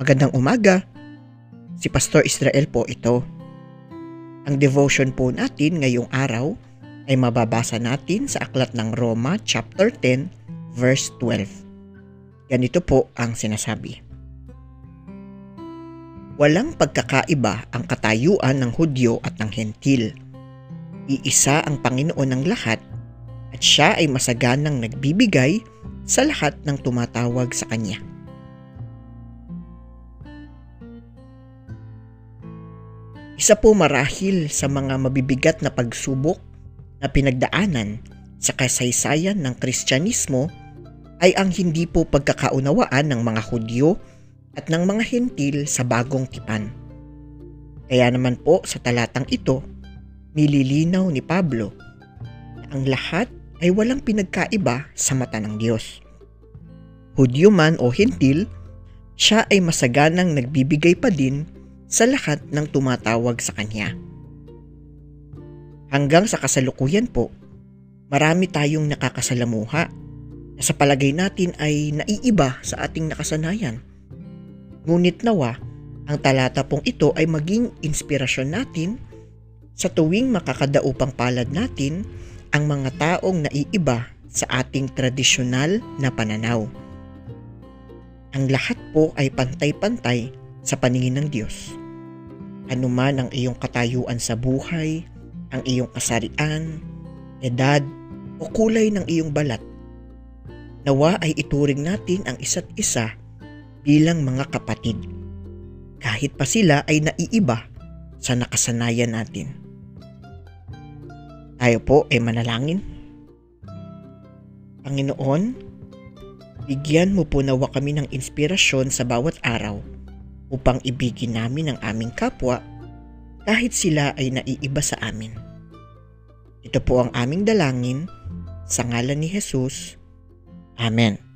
Magandang umaga. Si Pastor Israel po ito. Ang devotion po natin ngayong araw ay mababasa natin sa aklat ng Roma chapter 10 verse 12. Ganito po ang sinasabi. Walang pagkakaiba ang katayuan ng Hudyo at ng Hentil. Iisa ang Panginoon ng lahat at siya ay masaganang nagbibigay sa lahat ng tumatawag sa Kanya. Isa po marahil sa mga mabibigat na pagsubok na pinagdaanan sa kasaysayan ng Kristyanismo ay ang hindi po pagkakaunawaan ng mga Hudyo at ng mga Hentil sa bagong tipan. Kaya naman po sa talatang ito, nililinaw ni Pablo na ang lahat ay walang pinagkaiba sa mata ng Diyos. Hudyo man o Hentil, siya ay masaganang nagbibigay pa din sa lahat ng tumatawag sa Kanya. Hanggang sa kasalukuyan po, marami tayong nakakasalamuha na sa palagay natin ay naiiba sa ating nakasanayan. Ngunit nawa, ang talata pong ito ay maging inspirasyon natin sa tuwing makakadaupang palad natin ang mga taong naiiba sa ating tradisyonal na pananaw. Ang lahat po ay pantay-pantay sa paningin ng Diyos anuman ang iyong katayuan sa buhay, ang iyong kasarian, edad, o kulay ng iyong balat. Nawa ay ituring natin ang isa't isa bilang mga kapatid. Kahit pa sila ay naiiba sa nakasanayan natin. Tayo po ay manalangin. Panginoon, bigyan mo po nawa kami ng inspirasyon sa bawat araw upang ibigin namin ang aming kapwa kahit sila ay naiiba sa amin. Ito po ang aming dalangin sa ngalan ni Jesus. Amen.